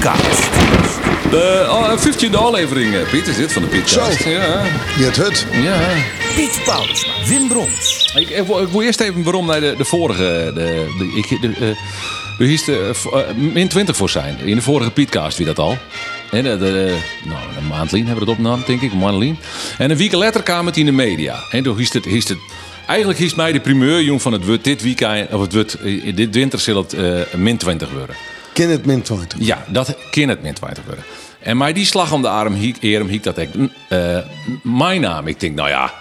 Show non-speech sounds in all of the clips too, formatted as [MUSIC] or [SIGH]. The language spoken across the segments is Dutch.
Pietcast. De oh, 15e aflevering, eh, Piet, is dit van de Pietcast. Zo. Ja, Je het hut. ja. Piet Wim Brons. Ik, ik, wil- ik wil eerst even waarom naar de, de vorige... De, de, ik, de, eh, er hiest de, eh, min 20 voor zijn. In de vorige Pietcast, wie dat al. En de, nou, een maand lien hebben we het opgenomen, denk ik. Een maand lien. En een week later kwam het in de media. En toen hiest het... Hiest het Eigenlijk hiest mij de primeur, jong, van het wordt dit weekend, of het wordt, eh, dit winter zal het eh, min 20 worden. Min 20. Ja, dat kan het min 20 worden. En mij die slag om de arm, hem hiek dat ik, eh, mijn naam. Ik denk, nou ja,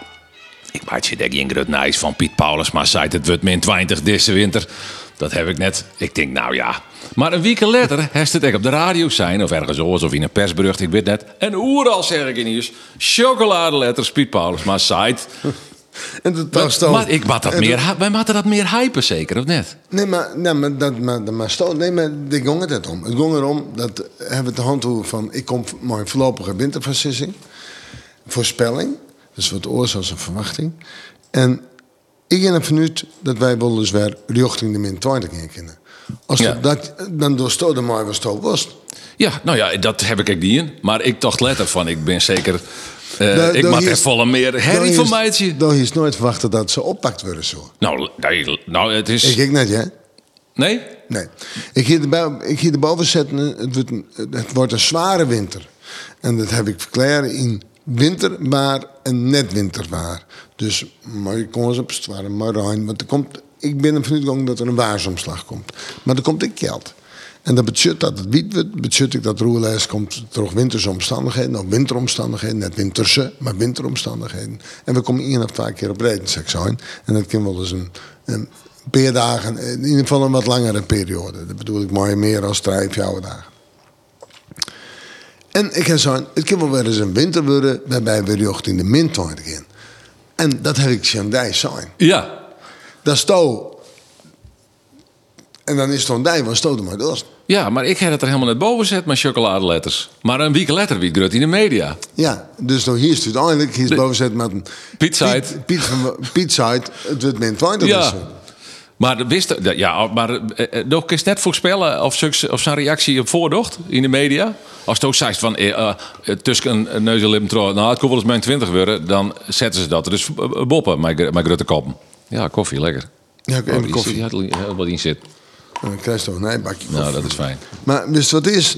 ik maak je denk Ingrid Nijs van Piet Paulus, maar zei het wordt min 20 deze winter. Dat heb ik net. Ik denk, nou ja. Maar een week later [LAUGHS] heeft het echt op de radio zijn, of ergens oors, of in een persbericht, ik weet net. En oeral zeg ik in nieuws, chocoladeletters Piet Paulus, maar zei. En dat toch. Maar ik maak dat en meer, wij moeten dat meer hypen zeker, of net? Nee, maar, nee, maar, dat, maar, maar, nee, maar daar ging het net om. Het ging erom dat hebben we de handhouden van... Ik kom mijn voorlopige winterversissing. Voorspelling. Dus wat oors als een verwachting. En ik ben ervan uit dat wij wel eens weer richting de min 20 in kunnen. Als Ja. dat, dan doorstoot de maar was het was. Ja, nou ja, dat heb ik ook niet in. Maar ik dacht letter van, ik ben zeker... eh, ik maak er is- volle meer herrie van meidje. Dan is nooit verwachten dat ze oppakt worden zo. Nou, nee, nou, het is... Ik ik net, ja? Nee? Nee. Ik ga erbij- ik erboven zetten, het wordt, een, het wordt een zware winter. En dat heb ik verklaard in winterbaar en net winterbaar. Dus maar je kon eens op het zware maar. Want er komt, ik ben ervan uitgegaan dat er een waarsomslag komt. Maar er komt ook geld. En dat betekent dat het betekent ik dat roerlijst komt terug winterse omstandigheden, of winteromstandigheden, net winterse, maar winteromstandigheden. En we komen één of twee keer op redensek zijn. En dat kan wel eens een, een paar dagen, in ieder geval een wat langere periode. Dat bedoel ik maar meer als drie, vier dagen. En ik ga zeggen, het kan wel weer eens een winter worden waarbij we richting de min 20 in. En dat heb ik Shandai zijn. Ja. Dat is touw. En dan is het want stoot er maar door. Ja, maar ik heb het er helemaal net boven gezet met chocoladeletters. Maar een week later wie grut in de media. Ja, dus dan hier is het uiteindelijk, hier is boven zet met een... Piet Side, het wordt min 20. Ja. dus. Maar wist, ja, maar eh, eh, nog eens net voorspellen of, of zijn reactie op voordocht in de media. Als het ook zegt van eh, eh, tussen een, neus en lippen trouw, nou het kon wel eens mijn 20 worden, dan zetten ze dat. Dus eh, boppen, mijn, mijn grote koppen. Ja, koffie, lekker. Ja, ik even die koffie. ja, wat in zit. En dan krijg je toch een nijbakje Nou, dat is fijn. Maar je wat is?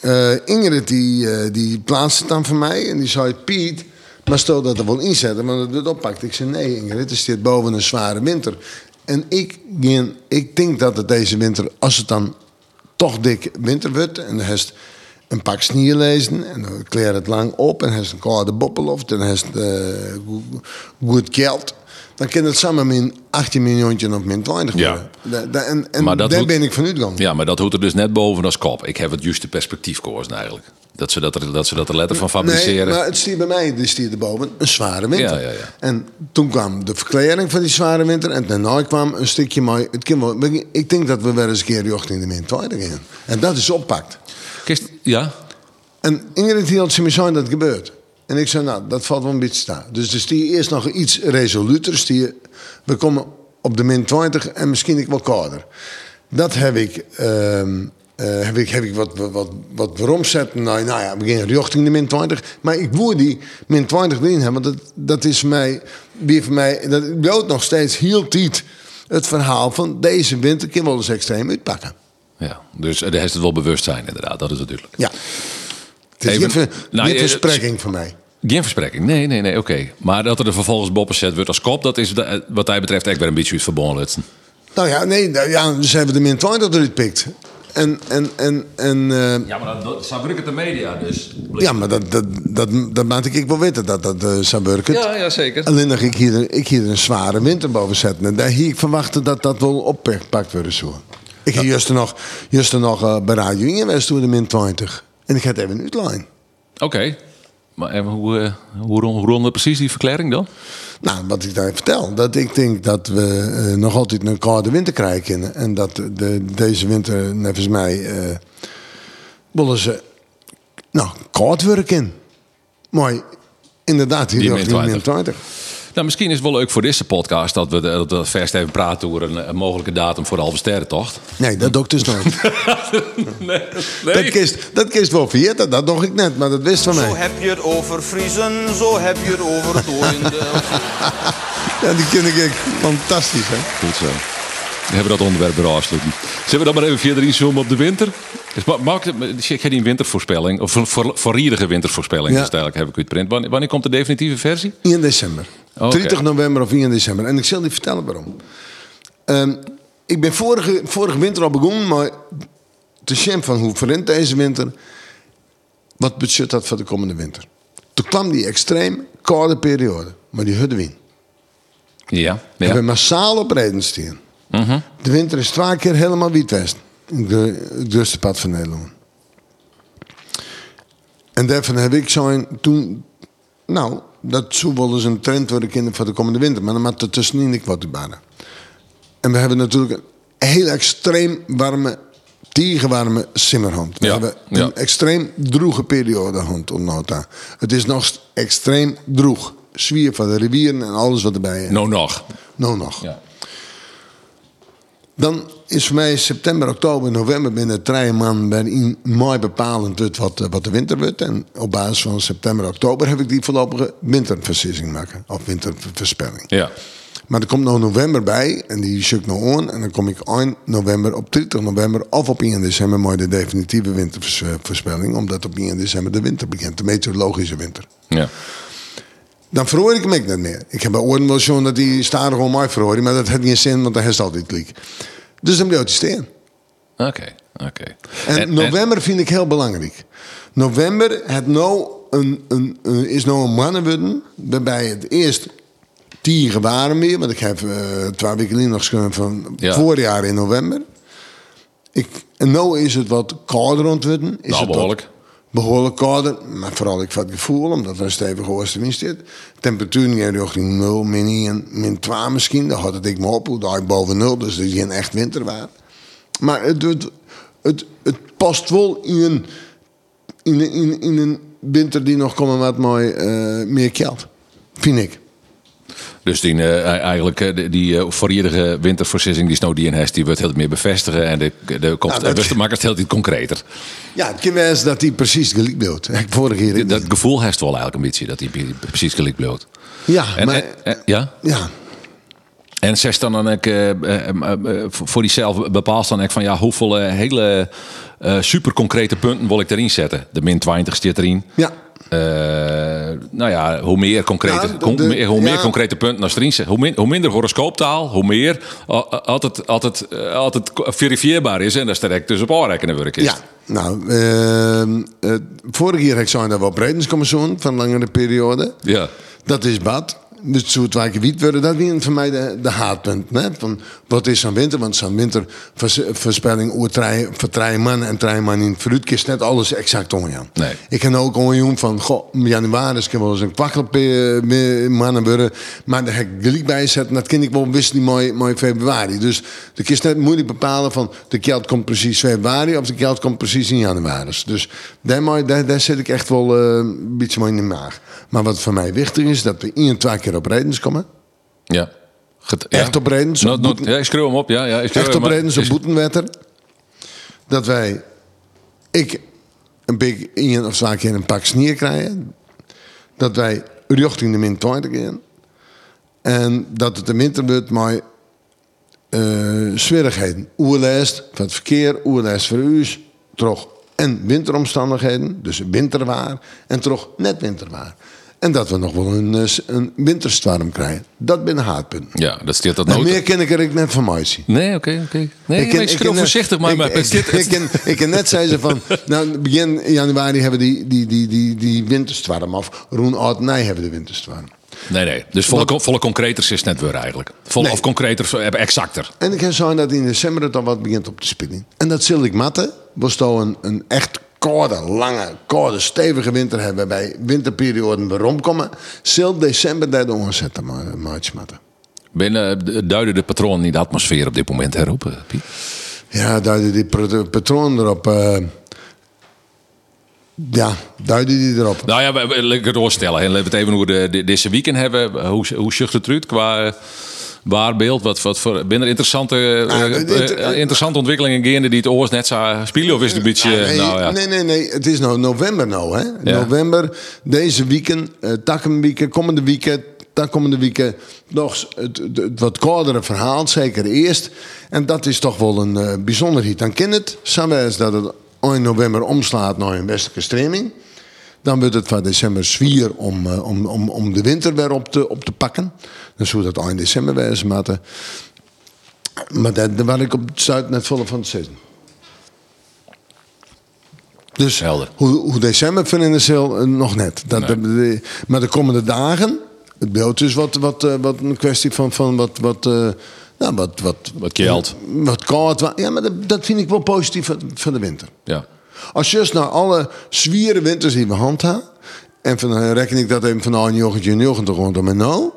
Eh, Ingrid die, eh, die plaatst het dan voor mij en die zei: Piet, maar stel dat er wel inzetten, want dat het oppakt. Ik zei: Nee, Ingrid, het staat boven een zware winter. En ik, ik denk dat het deze winter, als het dan toch dik winter wordt en dan heeft een pak sneeuw lezen en dan kleert het lang op en heeft een koude boppeloft en dan heeft goed- goed geld. Dan kan het samen min 18 miljoen of min 20 Ja. worden. Da- da- en en Maar dat daar ben ik van uitgegaan. Ja, maar dat hoort er dus net boven als kop. Ik heb het juiste perspectief gekozen eigenlijk. Dat ze dat er, dat ze dat er letter van fabriceren. Nee, maar het stier bij mij, die stier erboven, een zware winter. Ja, ja, ja. En toen kwam de verklaring van die zware winter. En daarna kwam een stukje mooi. Het wel, ik denk dat we wel eens een keer richting de min 20 gaan. En dat is oppakt. Kist, ja? En Ingrid hield ze me zijn dat gebeurt. En ik zei, nou, dat valt wel een beetje staan. Dus er stier eerst nog iets resoluter. Stier, we komen op de min 20 en misschien ik wel kouder. Dat heb ik, ehm, eh, heb ik, heb ik wat, wat, wat, wat waarom zetten. Nou, nou ja, we gaan richting de min 20. Maar ik wil die min 20 erin hebben. Want dat, dat is mij, weer voor mij, dat bloot nog steeds heel tijd het verhaal van deze winter kan wel eens extreem uitpakken. Ja, dus daar heeft het wel bewustzijn inderdaad. Dat is natuurlijk. Ja. Het is Even- nou, voor mij. Geen verspreking. Nee, nee, nee, oké. Maar dat er er vervolgens boppen zet wordt als kop, dat is wat hij betreft echt weer een beetje uit verbonden. Nou ja, nee, nou ja, dus hebben we de min 20 eruit pikt. En, en, en, en eh, Ja, maar dat, dat het de media dus. ja, maar dat, dat, dat, dat maak ik wel weten dat dat eh zou werken. Ja, ja, zeker. Alleen dat ik hier, ik hier een zware winter boven zetten. En daar hier ik verwachten dat dat wel oppakt wordt zo. Ik heb juist nog, juist nog eh, bij Radio 1 geweest toen de min 20. En ik ga het even uitlijnen. Oké. Maar even, hoe, eh, hoe, hoe rond precies die verklaring dan? Nou, wat ik daar vertel, dat ik denk dat we eh, nog altijd een koude winter krijgen. En dat de, deze winter, nevens mij, eh willen ze nou, koud werken. Maar inderdaad, hier Die nog die min min 20. 20. Nou, misschien is het wel leuk voor deze podcast dat we, dat we verst even praten over een, een mogelijke datum voor de halve sterrentocht. Nee, dat doe ik dus nooit. [LAUGHS] Nee, Dat kist, dat kist wel vier, dat, dat dacht ik net, maar dat wist van Zo mij. heb je het over Friesen, zo heb je het over Oorindel. [LAUGHS] Ja, die ken ik echt fantastisch, hè. Goed zo. We hebben dat onderwerp weer afsluiten. Zullen we dan maar even verder inzoomen op de winter? Dus ma- maak het, ik heb die wintervoorspelling, of een voor, wintervoorspelling, Ja. dus eigenlijk heb ik u het print. Wanneer, wanneer komt de definitieve versie? 1 december. Oké. 30 november of 1 december. En ik zal je vertellen waarom. Ehm, ik ben vorige, vorige winter al begonnen, maar te zien van hoe verrent deze winter, wat budget had voor de komende winter. Toen kwam die extreem koude periode, maar die hadden we in. Ja. We hebben massaal op reden staan. De winter is twee keer helemaal de, het duurste pad van Nederland. En daarvan heb ik zo'n toen... Nou, dat zou wel eens een trend worden kinderen voor de komende winter. Maar dan moet er tussenin niet wat. En we hebben natuurlijk een heel extreem warme, tegenwarme simmerhand. We Ja, hebben ja. een extreem droege periode hand op nota. Het is nog extreem droeg. Zwier van de rivieren en alles wat erbij is. Nou nog. Nou nog. Ja. Dan is voor mij september, oktober, november binnen drie maanden waarin mooi bepalend wordt wat, eh, wat de winter wordt. En op basis van september, oktober heb ik die voorlopige winterversissing maken. Of wintervoorspelling. Ja. Maar er komt nog november bij en die zoek nog aan. En dan kom ik eind november, op 30 november of op 1 december mooi de definitieve wintervoorspelling. Omdat op 1 december de winter begint, de meteorologische winter. Ja. Dan verhoor ik ook niet meer. Ik heb bij oren wel zo'n dat die stadig om mij verhoor, maar dat had niet zin, want dan heeft altijd liek. Dus dan blijft hij staan. Oké. Oké. En, november vind ik heel belangrijk. November het nou een, een, een- is nou een mannenwudden, waarbij het eerst tieren waren weer, want ik heb eh twee weken nog van Ja. voorjaar in november. Ik, en nu is het wat kouder ontwudden. Is Nou, het wat behoorlijk. kouder, maar vooral ik van het gevoel, omdat er een stevige oostenwind zit. Temperatuur in richting 0, min 1, min 2 misschien. Dan had het ik me op, daar ik boven 0, dus het is geen echt winterwaar. Maar het, het, het, past wel in een, in, in, in een winter die nog komen wat mooi eh, meer koud. Vind ik. Dus die, eh, eigenlijk eh, die, uh, volledige winterversissing die Snow die heeft, die wordt heel meer bevestigen en de, de Nou, de maakt het heel iets concreter. Ja, het kan wel eens dat hij precies gelijk beeld. [LAUGHS] Vorige keer. Dat gevoel heeft wel eigenlijk een beetje dat hij precies gelijk bloot. ja, En, maar, en- en- ja? ja. En zegt dan dan ik, eh, eh, eh, voor diezelf bepaalt dan ik van ja, hoeveel eh, hele eh super concrete punten wil ik erin zetten? De min 20 zit erin. Ja. Eh, nou ja, hoe meer concrete, Ja, de- con- de- meer- hoe meer ja. concrete punten zit, hoe, min- hoe minder horoscooptaal, hoe meer eh, altijd, altijd, eh, altijd verifieerbaar is en daar sterk dus op aanrekenen werk is. Ja, nou, ehm, eh, vorige keer heb ik zo'n dat we op redenscommissie van langere periode. Ja. Dat is bad. Dus zo twee wiet worden, dat weer voor mij de, de haatpunt. Hè? Van, wat is zo'n winter? Want zo'n wintervoorspelling over drie- voor drie mannen en drie mannen in het fruit is net alles exact onjan. Nee. Ik kan ook onjoen van, goh, januari is wel eens een kwakkel mannen worden. Maar daar heb ik gelijk bij zetten, dat kan ik wel wisten die mooi, mooi februari. Dus de is net moeilijk bepalen van, de geld komt precies februari of de geld komt precies in januari. Dus daar, daar, daar zit ik echt wel eh, een beetje mooi in de maag. Maar wat voor mij wichtig is, dat we één, twee keer op redens komen. Ja. Get- Echt ja. op boeten- ja, ik schreeuw hem op. Ja, ja, ik echt op redens, is- boetenwetter. Dat wij, ik, een beetje één of twee keer een pak sneer krijgen. Dat wij richting de min 20 gaan. En dat het de winter wordt maar eh zwierigheden. Oerlijst van het verkeer, oerlijst voor u, toch en winteromstandigheden, dus winterwaar, en toch net winterwaar. En dat we nog wel een, eh, een winterstorm krijgen. Dat ben een haatpunt. Ja, dat staat dat En nooit. meer ken ik er net van mij zien. Nee, oké, oké. Nee, ken- ik, ken- voorzichtig, maar, ik, maar ik, ik, ken, ik ken net zei ze van, [LAUGHS] nou begin januari hebben we die, die, die, die, die winterstorm af. Roen oud nee hebben de winterstorm. Nee, nee. Dus volle, Wat- volle concreter is het net weer eigenlijk. Volle, Nee. Of concreter, eh, exacter. En ik heb zo dat in december het al wat begint op te spelen. En dat zul ik matten. Was toch een, een echt koude, lange, koude, stevige winter hebben. Waarbij winterperioden rondkomen. Zil december daar de omzetten, maar maatje. Binnen eh, duiden de patronen in de atmosfeer op dit moment erop, eh, Piet? Ja, duiden die patroon erop. eh. Ja, duiden die erop. Nou ja, laat ik het doorstellen. En laten we het even over de, de, deze weekend hebben. Hoe, hoe zucht het eruit qua eh, waarbeeld? Wat, wat voor, binnen er interessante, eh, Nou, het- eh, interessante ontwikkelingen gaande die het oors net zo spelen? Of is het een beetje... nee, nou ja. nee, nee, nee. Het is nou november nou, hè? Ja. November, deze weekend, uh, takkenweekend, komende weekend, dan komende weekend nog het, het, het wat koudere verhaal, zeker eerst. En dat is toch wel een eh, bijzonderheid. Dan kan het samen is dat het in november omslaat naar een westelijke streming. Dan wordt het van december zwier om, eh, om, om, om de winter weer op te, op te pakken. Dan zou dat eind december wezen, maar, de- maar daar daar was ik op het zuid net volle van het zitten. Dus Helder. hoe, hoe december vinden is heel, eh, nog net. Dat, Nee. de- maar de komende dagen, het beeld is wat, wat, eh, wat een kwestie van, van wat, wat, nou, wat, wat, Wat koud. Wat koud. Ja, maar dat, dat vind ik wel positief van de winter. ja. Als je naar alle zwiere winters die we handhaven, en van, eh, reken ik dat even van 1990 rondom en nou,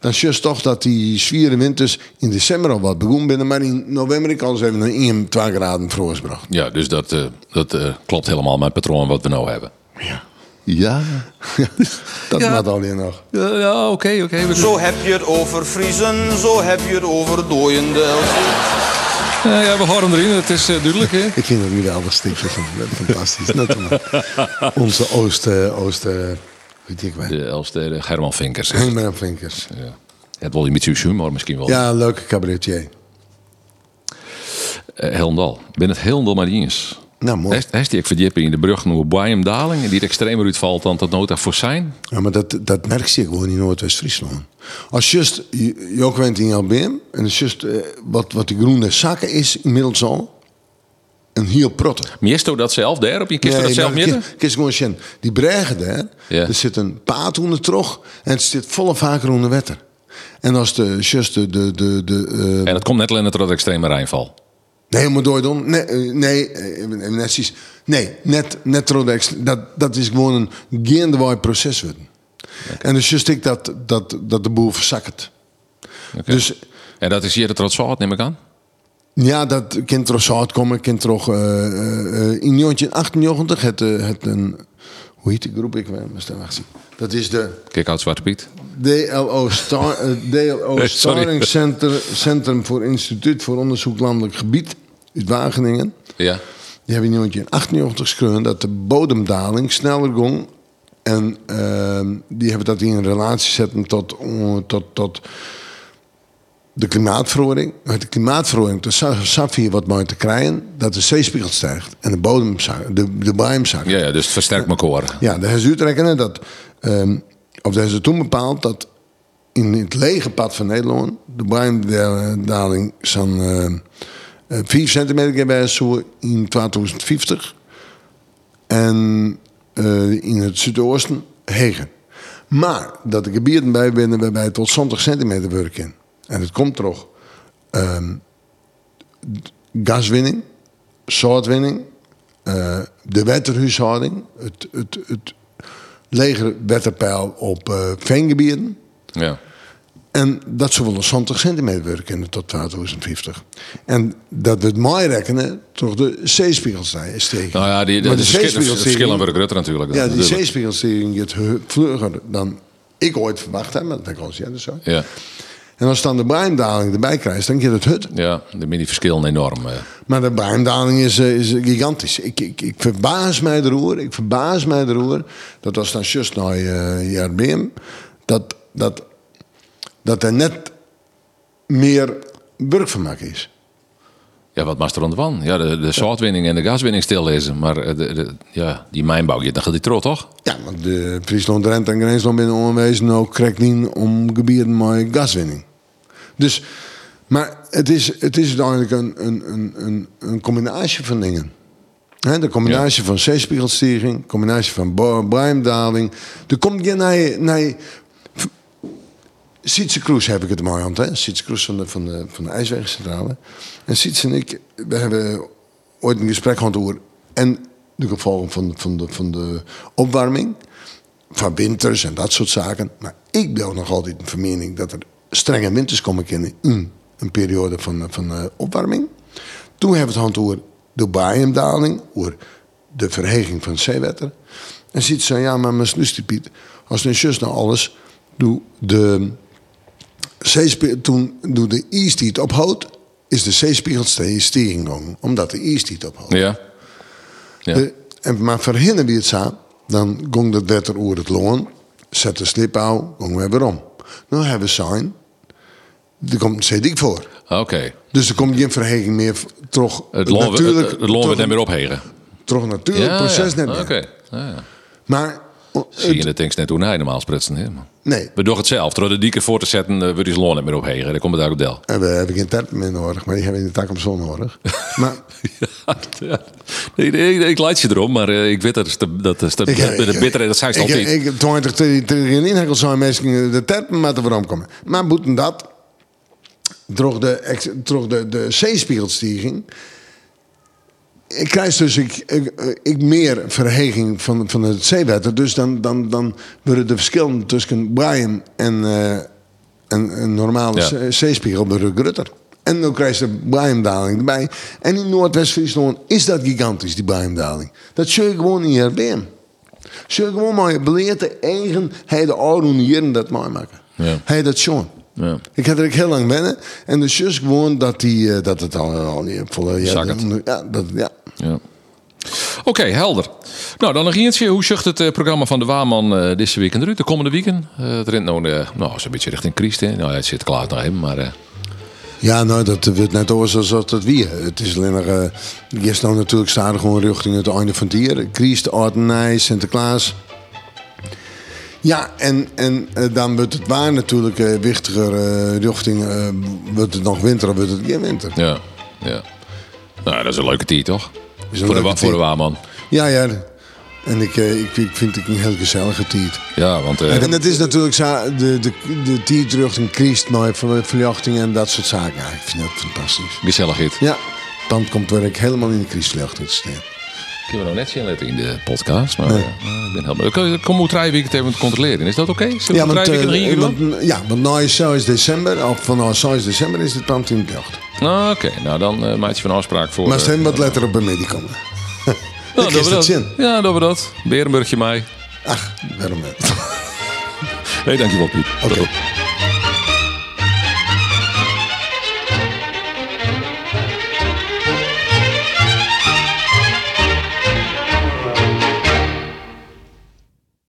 dan is toch dat die zwiere winters in december al wat begonnen binnen, maar in november ik al eens even een 1, 2 graden veroorzaakt. ja, dus dat, eh, dat eh, klopt helemaal met het patroon wat we nou hebben. Ja. Ja. [LAUGHS] dat Ja. maakt alleen nog. Ja, ja, oké, oké. Zo heb je het over vriezen, zo heb je het over dooiende. Ja, ja, we horen erin. Het is eh, duidelijk, hè? [LAUGHS] Ik vind het nu wel een stukje van fantastisch. Net onze Oost, eh, Oost, eh, weet ik wel. De German Vinkers. En Vinkers. Ja. Het wil je met humor misschien wel. Ja, leuke cabaretier. Eh, Helmdal. Ik ben het Helmdal maar niet eens. Nou, mooi. Heeft heeft die ik verdiepen in de brug naar Boeim-Daling... en die extremer uitvalt dan dat nota voor zijn? Ja, maar dat, dat merk je gewoon in Noordwest-Friesland. Als just, ook bent in Albeem, en het just, eh, wat, wat die groene zakken is inmiddels al, een heel protte. Miesto dat zelf daar op je kist dat zelf midden? ki- kies gewoon zien. Die bregen daar, Ja. er zit een paard onder terug en het zit volle vaker onder wetter. En als de just de, de, de, de eh, En het komt net alleen door dat extreme Rijnval. Nee, maar door dan. Nee, eh, nee, eh, even net precies. Nee, net, net door de ex- dat, dat is gewoon een gaandewaaid proces worden. En dus just ik dat, dat, dat de boel verzakt. Dus En dat is hier de trots neem ik aan? ja, dat kind er zout komen, kind toch uh, uh, in 1998 het, het een hoe heet die groep ik maar stel wacht. Dat is de Kijk uit Zwarte Piet. DLO, Star, eh, DLO Nee. [LAUGHS] Starring Center, Centrum voor Instituut voor Onderzoek Landelijk Gebied uit Wageningen. Ja. Die hebben in 1998 geschreven dat de bodemdaling sneller ging. En ehm, die hebben dat in relatie zetten tot, eh, tot, tot de klimaatverandering. Met de klimaatverandering, de saf hier wat mooi te krijgen, dat de zeespiegel stijgt en de bodem zakt, de, de bodem zakt. Ja, ja, dus het versterkt elkaar. Ja, de is dat, ehm, of dat is toen bepaald dat in het lege pad van Nederland de bodemdaling eh, zo'n... Eh, 4 centimeter hebben wij in 2050. En eh, in het Zuidoosten hegen. Maar dat de gebieden bij binnen waarbij tot 70 centimeter werken. En het komt toch ehm, gaswinning, zoutwinning, eh, de wetterhuishouding, het, het, het, leger wetterpeil op uh, veengebieden. Ja. En dat zou wel een 20 centimeter werken tot 2050. En dat we het mooi rekenen, toch de zeespiegelstijging is tegen. Nou ja, die, de, Maar de, de de zeespiegelstijging- verschillen worden groter natuurlijk. Ja, die zeespiegelstijging gaat he- vlugger dan ik ooit verwacht heb. Maar dat kan jij dus zo. Ja, En als dan de bruindaling erbij krijgt, dan gaat het hut. ja, de mini verschillen enorm. eh. Maar de bruindaling is, eh, is gigantisch. Ik, ik, ik verbaas mij erover. Ik verbaas mij erover. Dat als dan just naar uh, JRBM, dat, dat, dat er net meer burgvermak is. Ja, wat maakt er aan? Ja, de, de zoutwinning en de gaswinning stil is. Maar eh, de, de, ja, die mijnbouw, ja, dan gaat die tro, toch? Ja, want de Friesland, Drenthe en Grensland binnen onwezen ook krijgt niet om gebieden met gaswinning. Dus, maar het is, het is uiteindelijk een, een, een, een, een combinatie van dingen. De combinatie van zeespiegelstijging, combinatie van bruindaling. Er komt geen naar, naar Sietse Kroes heb ik het mooi aan, hè? Sietse Kroes van de, van de, van de IJswegencentrale. En Sietse en ik, we hebben ooit een gesprek gehad over... en de gevolgen van, van, de, van de opwarming, van winters en dat soort zaken. Maar ik ben nog altijd van mening dat er strenge winters komen in een periode van, van eh, opwarming. Toen hebben we het gehad over de baiemdaling, over de verheging van het zeewater. En ziet ze, ja, maar mijn Piet, als een zus nou alles, doe de toen doe de ijstijd ophoudt, is de steeds stijging gegaan, omdat de ijstijd ophoudt. Ja. Ja. De- en, maar verhinderen wie het zo, dan ging dat wetter over het loon, zet de slip aan, gingen we weer om. Nou hebben we zijn, er komt een dik voor. Oké. Dus er komt geen verheging meer terug. Het loon, natuurlijk, het, het loon meer ophegen. Terug natuurlijk, Ja, proces ja. net meer. Oké. Ja, ja. Maar, Zie je de tanks net hoe hij normaal sprutsen. hè, nee, We doen het zelf. Door de dieken voor te zetten, eh, wordt zijn loon niet meer ophegen. Dan komt het daar op del. en we hebben geen terpen meer nodig, maar die hebben in de tak op zon nodig. [LAUGHS] maar Ja. Nee, ik leid je erom, maar eh, ik weet dat dat is de, Ik- ik- bittere, dat zei ze ik, altijd. ik, ik 20, 30 in inhekkel zijn mensen de terpen met de waarom komen. Maar boeten dat, droeg de, droeg de, de zeespiegelstijging, ik krijg dus ik, ik, ik meer verheging van, van het zeewater. Dus dan, dan, dan worden de verschillen tussen Brian en eh, een, een normale Ja. zeespiegel worden groter. En dan krijg je de Brian-daling erbij. En in Noordwest-Friesland is dat gigantisch, die Brian-daling. Dat zul je gewoon niet herbeem. Zul je gewoon maar je beleerde eigen, hij de oude hier dat mooi maken. Ja. Hij dat schon. Ja. Ik had er ook heel lang wennen. En dus just gewoon dat, die, eh, dat het al, al die volle... Ja, ja, dat, ja. Ja. Oké, helder. Nou, dan nog eentje. Hoe zucht het eh, programma van de Waarman eh deze week eruit? De komende weekend? Eh het rent nou, eh, nou zo'n beetje richting Christ. Hè? Nou, het zit klaar nog even, maar... Ja, nou, dat wordt net over zoals dat het wie. Het is alleen maar... eh je nou natuurlijk staat gewoon richting het einde van het jaar. Christ, Ordenij, Sinterklaas. Ja, en, en eh, dan wordt het waar natuurlijk eh, wichtiger eh, richting... wordt het nog winter of wordt het geen winter? ja, ja. Nou, dat is een leuke tijd, toch? Voor de, voor de. Waarman. Ja, ja. En ik, ik, ik vind het een heel gezellige tijd. Ja, want... En het is natuurlijk zo, de, de, de tijd richting Christ, maar en dat soort zaken. Ja, ik vind dat fantastisch. gezelligheid. Ja, dan komt waar ik helemaal in de Christverlichting te staan. Kunnen we nog net zien letten in de podcast. Maar eh, ik ben helemaal... Ik kom- ik hoe drie weken het even te controleren. Is dat oké? Zullen we Ja, want, eh, doen? want, ja, want nou is 6 december, of van nou 6 december is dit pand in lucht. Ah, Oké, nou dan eh maak je van afspraak voor... Maar eh, stem wat letter op bij mij die komen. nou, ik doen is we dat dat. zin. Ja, doen we dat. Berenburgje mij. Ach, waarom niet? [LAUGHS] Hé, dankjewel Piet. Oké.